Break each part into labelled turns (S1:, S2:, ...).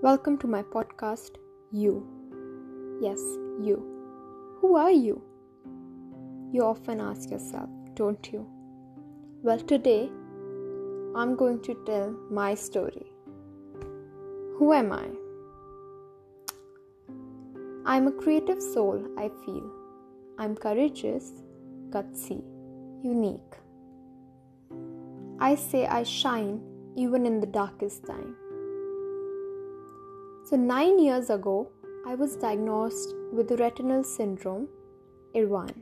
S1: Welcome to my podcast, You. Yes, you. Who are you? You often ask yourself, don't you? Well, today I'm going to tell my story. Who am I? I'm a creative soul, I feel. I'm courageous, gutsy, unique. I say I shine even in the darkest time. So, nine years ago, I was diagnosed with retinal syndrome, IR1,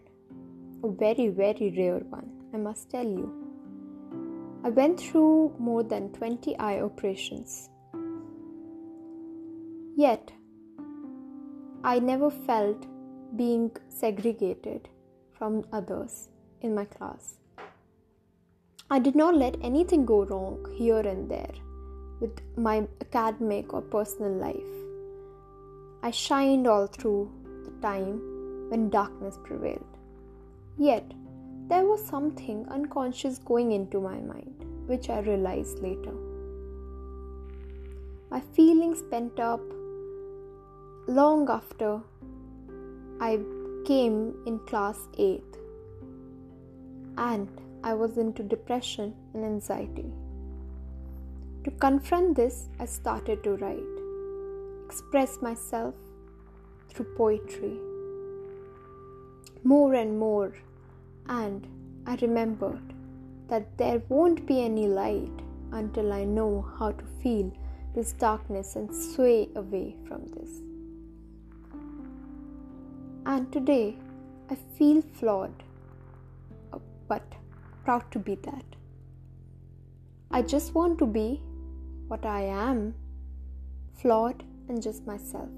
S1: a very, very rare one, I must tell you. I went through more than 20 eye operations. Yet, I never felt being segregated from others in my class. I did not let anything go wrong here and there with my academic or personal life. I shined all through the time when darkness prevailed. Yet, there was something unconscious going into my mind, which I realized later. My feelings pent up long after I came in class 8th, and I was into depression and anxiety. To confront this, I started to write, express myself through poetry. More and more, and I remembered that there won't be any light until I know how to feel this darkness and sway away from this. And today, I feel flawed, uh, but proud to be that. I just want to be what I am, flawed and just myself.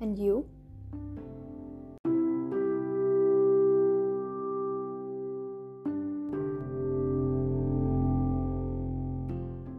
S1: And you?